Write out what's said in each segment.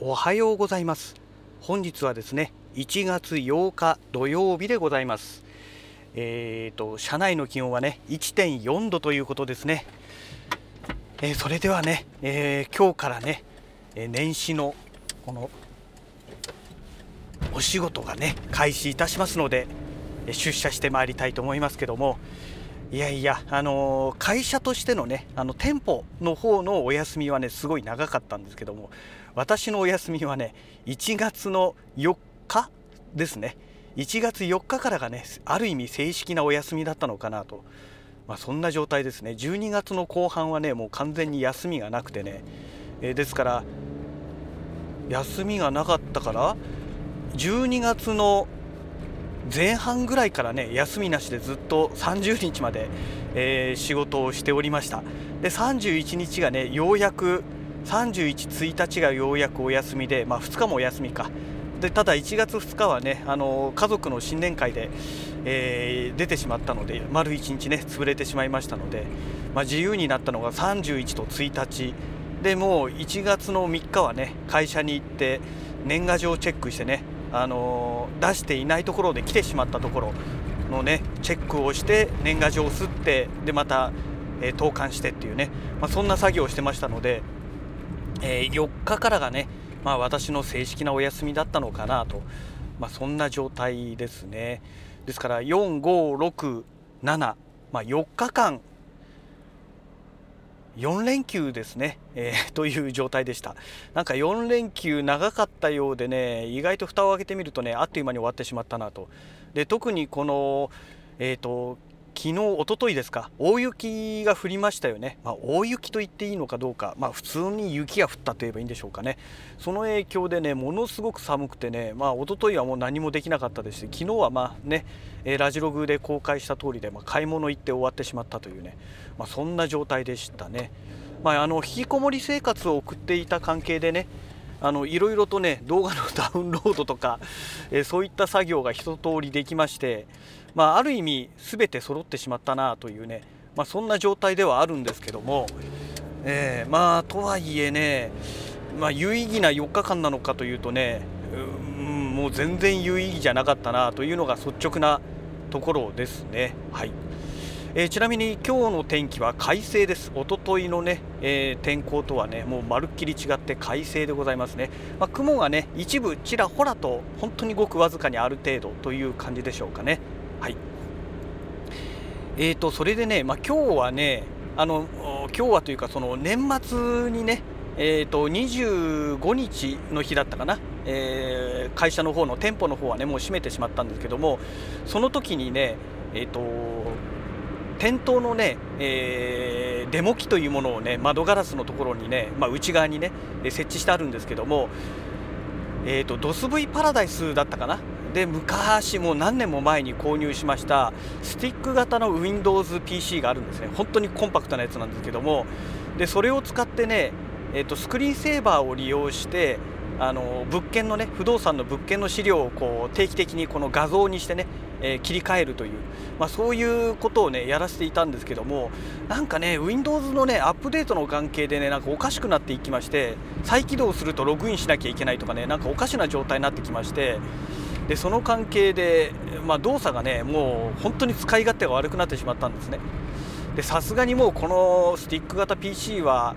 おはようございます。本日はですね1月8日土曜日でございます。えーと車内の気温はね1.4度ということですね、えー、それではね、えー、今日からねえ年始のこのお仕事がね開始いたしますので出社してまいりたいと思いますけどもいやいや、あのー、会社としてのねあの店舗の方のお休みはねすごい長かったんですけども私のお休みはね1月の4日ですね。1月4日からがねある意味正式なお休みだったのかなと、まあ、そんな状態ですね。12月の後半はねもう完全に休みがなくてね、えー、ですから休みがなかったから12月の前半ぐらいからね休みなしでずっと30日まで、えー、仕事をしておりました。で31日がねようやく31、1日がようやくお休みで、まあ、2日もお休みか。でただ1月2日はねあの家族の新年会で、えー、出てしまったので丸1日ね潰れてしまいましたので、まあ、自由になったのが31と1日。でもう1月の3日はね会社に行って年賀状をチェックしてねあの出していないところで来てしまったところのねチェックをして年賀状を刷ってでまた、えー、投函してっていうね、まあ、そんな作業をしてましたのでえー、4日からがね、まあ、私の正式なお休みだったのかなと、まあ、そんな状態ですね。ですから4567、まあ、4日間4連休ですね、えー、という状態でした。なんか4連休長かったようでね意外と蓋を開けてみるとねあっという間に終わってしまったなと。で特にこのえーと昨日、おとといですか、大雪が降りましたよね、まあ、大雪と言っていいのかどうか、まあ、普通に雪が降ったといえばいいんでしょうかね、その影響でね、ものすごく寒くてね、まあ一昨日はもう何もできなかったですし、昨日はまあね、えラジログで公開した通りで、まあ、買い物行って終わってしまったというね、まあ、そんな状態でしたね。まあ、あの引きこもり生活を送っていた関係でね、あのいろいろとね動画のダウンロードとか、えー、そういった作業が一通りできまして、まあ、ある意味全て揃ってしまったなというね、まあ、そんな状態ではあるんですけども、えー、まあとはいえね、まあ、有意義な4日間なのかというとね、うん、もう全然有意義じゃなかったなというのが率直なところですね。はいえー、ちなみに今日の天気は快晴です。おとといのね、えー、天候とはね、もうまるっきり違って快晴でございますね。まあ、雲がね、一部ちらほらと本当にごくわずかにある程度という感じでしょうかね。はい。えーと、それでね、まあ、今日はね、あの今日はというか、その年末にね、えーと、25日の日だったかな、えー、会社の方の店舗の方はねもう閉めてしまったんですけどもその時にね、えーと店頭のね、えー、デモ機というものをね窓ガラスのところにね、まあ、内側にね設置してあるんですけども、えーと、ドス V パラダイスだったかなで昔もう何年も前に購入しましたスティック型の WindowsPC があるんですね。本当にコンパクトなやつなんですけども。でそれを使ってね、えーとスクリーンセーバーを利用してあの物件のね不動産の物件の資料をこう定期的にこの画像にしてね、えー、切り替えるという、まあ、そういうことをねやらせていたんですけどもなんかね Windows のねアップデートの関係でねなんかおかしくなっていきまして再起動するとログインしなきゃいけないとかねなんかおかしな状態になってきましてでその関係で、まあ、動作がねもう本当に使い勝手が悪くなってしまったんですね。でさすがにもうこのスティック型 PC は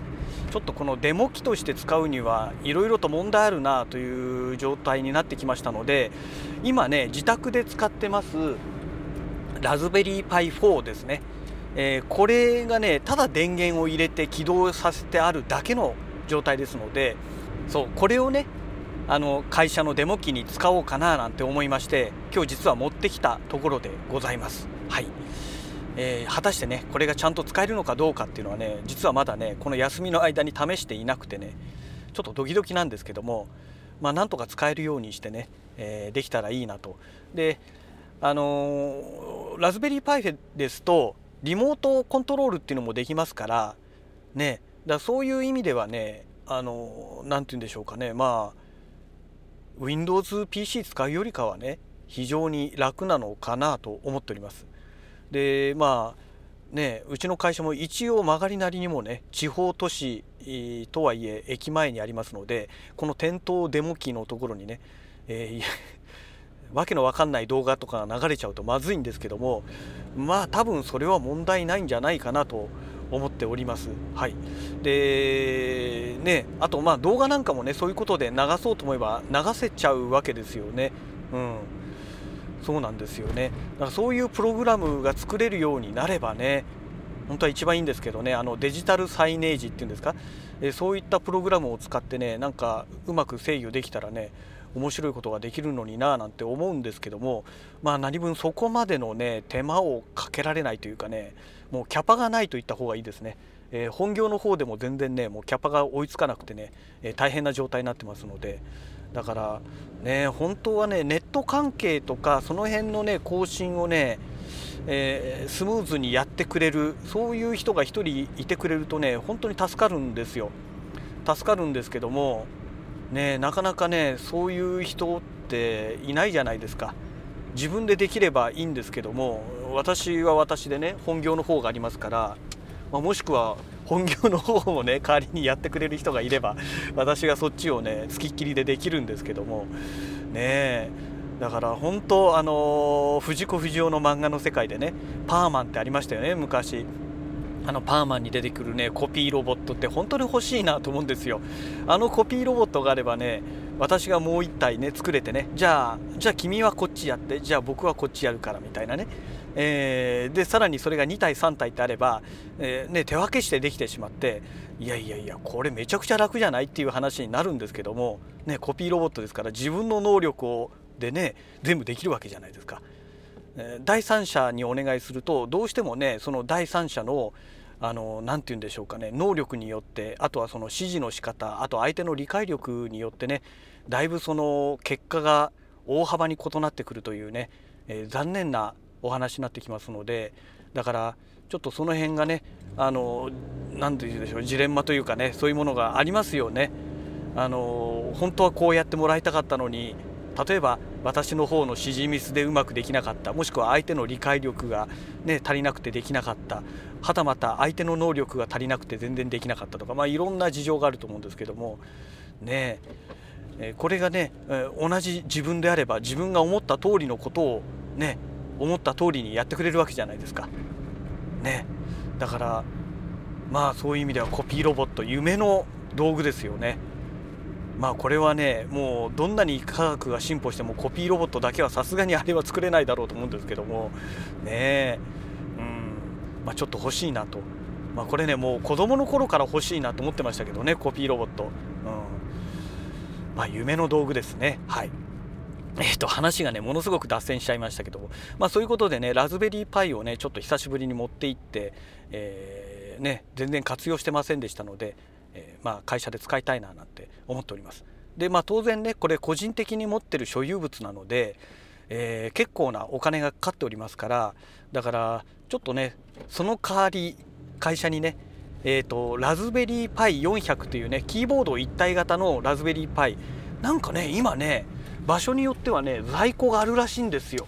ちょっとこのデモ機として使うにはいろいろと問題あるなという状態になってきましたので今ね自宅で使ってますラズベリーパイ4ですね、えー、これがねただ電源を入れて起動させてあるだけの状態ですのでそうこれをねあの会社のデモ機に使おうかななんて思いまして今日実は持ってきたところでございます。はいえー、果たしてねこれがちゃんと使えるのかどうかっていうのはね実はまだねこの休みの間に試していなくてねちょっとドキドキなんですけどもまあなんとか使えるようにしてね、えー、できたらいいなとであのー、ラズベリーパイですとリモートコントロールっていうのもできますからねだそういう意味ではねあの何て言うんでしょうかねまあ WindowsPC 使うよりかはね非常に楽なのかなと思っております。でまあねうちの会社も一応曲がりなりにもね地方都市とはいえ駅前にありますのでこの店頭デモ機のところにね、えー、わけのわかんない動画とかが流れちゃうとまずいんですけどもまあ多分それは問題ないんじゃないかなと思っております。はい、でねあとまあ動画なんかもねそういうことで流そうと思えば流せちゃうわけですよね。うんそうなんですよねだからそういうプログラムが作れるようになればね本当は一番いいんですけどねあのデジタルサイネージっていうんですか？えそういったプログラムを使ってねなんかうまく制御できたらね面白いことができるのにななんて思うんですけどもまあ何分そこまでのね手間をかけられないというかねもうキャパがないといった方がいいですね。えー、本業の方でも全然ねもうキャパが追いつかなくてね、えー、大変な状態になってますので。だからね本当はねネット関係とかその辺のね更新をねえー、スムーズにやってくれるそういう人が1人いてくれるとね本当に助かるんですよ。助かるんですけどもねなかなかねそういう人っていないじゃないですか。自分でできればいいんですけども私は私でね本業の方がありますから、まあ、もしくは本業の方をね代わりにやってくれる人がいれば私がそっちをねつきっきりでできるんですけどもねえだから本当あの藤子不二雄の漫画の世界でねパーマンってありましたよね昔。あのパーマンに出てくるねコピーロボットって本当に欲しいなと思うんですよ。あのコピーロボットがあればね私がもう1体ね作れてね。じゃあじゃあ君はこっちやって。じゃあ僕はこっちやるからみたいなね。えー、でさらにそれが2体3体ってあれば、えー、ね、手分けしてできてしまっていやいやいやこれめちゃくちゃ楽じゃないっていう話になるんですけども、ね、コピーロボットですから自分の能力をでね全部できるわけじゃないですか。第三者にお願いするとどうしてもねその第三者のあのなて言うんでしょうかね能力によってあとはその指示の仕方あと相手の理解力によってねだいぶその結果が大幅に異なってくるというね、えー、残念なお話になってきますのでだからちょっとその辺がねあの何て言うんでしょうジレンマというかねそういうものがありますよね。あの本当はこうやってもらいたかったのに例えば私の方の指示ミスでうまくできなかったもしくは相手の理解力が、ね、足りなくてできなかったはたまた相手の能力が足りなくて全然できなかったとか、まあ、いろんな事情があると思うんですけどもねえこれがね同じ自分であれば自分が思った通りのことをね思った通りにやってくれるわけじゃないですか。ねだからまあそういう意味ではコピーロボット夢の道具ですよね。まあこれはねもうどんなに科学が進歩してもコピーロボットだけはさすがにあれは作れないだろうと思うんですけどもねうん。まあ、ちょっと欲しいなと、まあ、これねもう子供の頃から欲しいなと思ってましたけどねコピーロボット、うん。まあ、夢の道具ですね。はい。えー、と話がねものすごく脱線しちゃいましたけど、まあ、そういうことでねラズベリーパイをねちょっと久しぶりに持って行って、えー、ね、全然活用してませんでしたので、えー、まあ、会社で使いたいななんて思っております。でまあ当然ねこれ個人的に持ってる所有物なので、えー、結構なお金がかかっておりますからだからちょっとねその代わり会社にねえーと、ラズベリーパイ400というねキーボード一体型のラズベリーパイなんかね今ね場所によってはね在庫があるらしいんですよ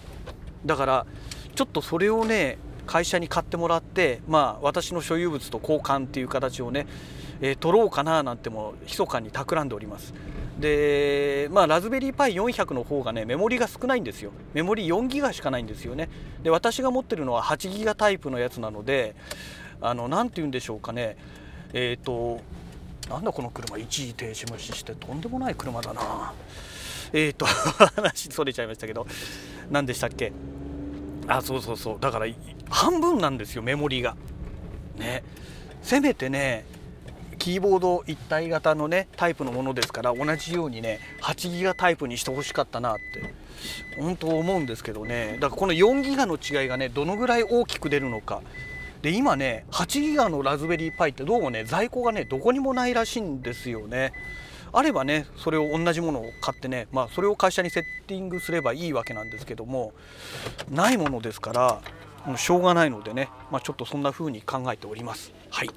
だからちょっとそれをね会社に買ってもらってまあ私の所有物と交換っていう形をねえー、取ろうかななんても密かに企んでおります。でまあラズベリーパイ400の方がねメモリが少ないんですよ。メモリ4ギガしかないんですよね。で私が持ってるのは8ギガタイプのやつなのであの何て言うんでしょうかね。えっ、ー、となんだこの車。一時停止無視してとんでもない車だな。えっ、ー、と話それちゃいましたけど。何でしたっけ？あそうそうそう。だから半分なんですよメモリが。ね。せめてねキーボード一体型のねタイプのものですから同じようにね8ギガタイプにしてほしかったなって本当思うんですけどね。だからこの4ギガの違いがねどのぐらい大きく出るのか。で今ね8ギガのラズベリーパイってどうもね在庫がねどこにもないらしいんですよね。あればねそれを同じものを買ってねまあそれを会社にセッティングすればいいわけなんですけどもないものですからもうしょうがないのでね、まあ、ちょっとそんな風に考えております。はい。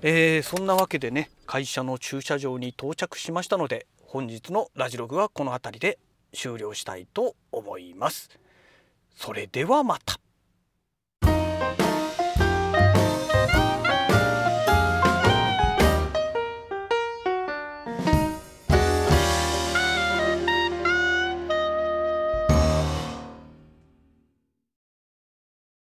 えー、そんなわけでね会社の駐車場に到着しましたので本日のラジログはこの辺りで終了したいと思います。それではまた。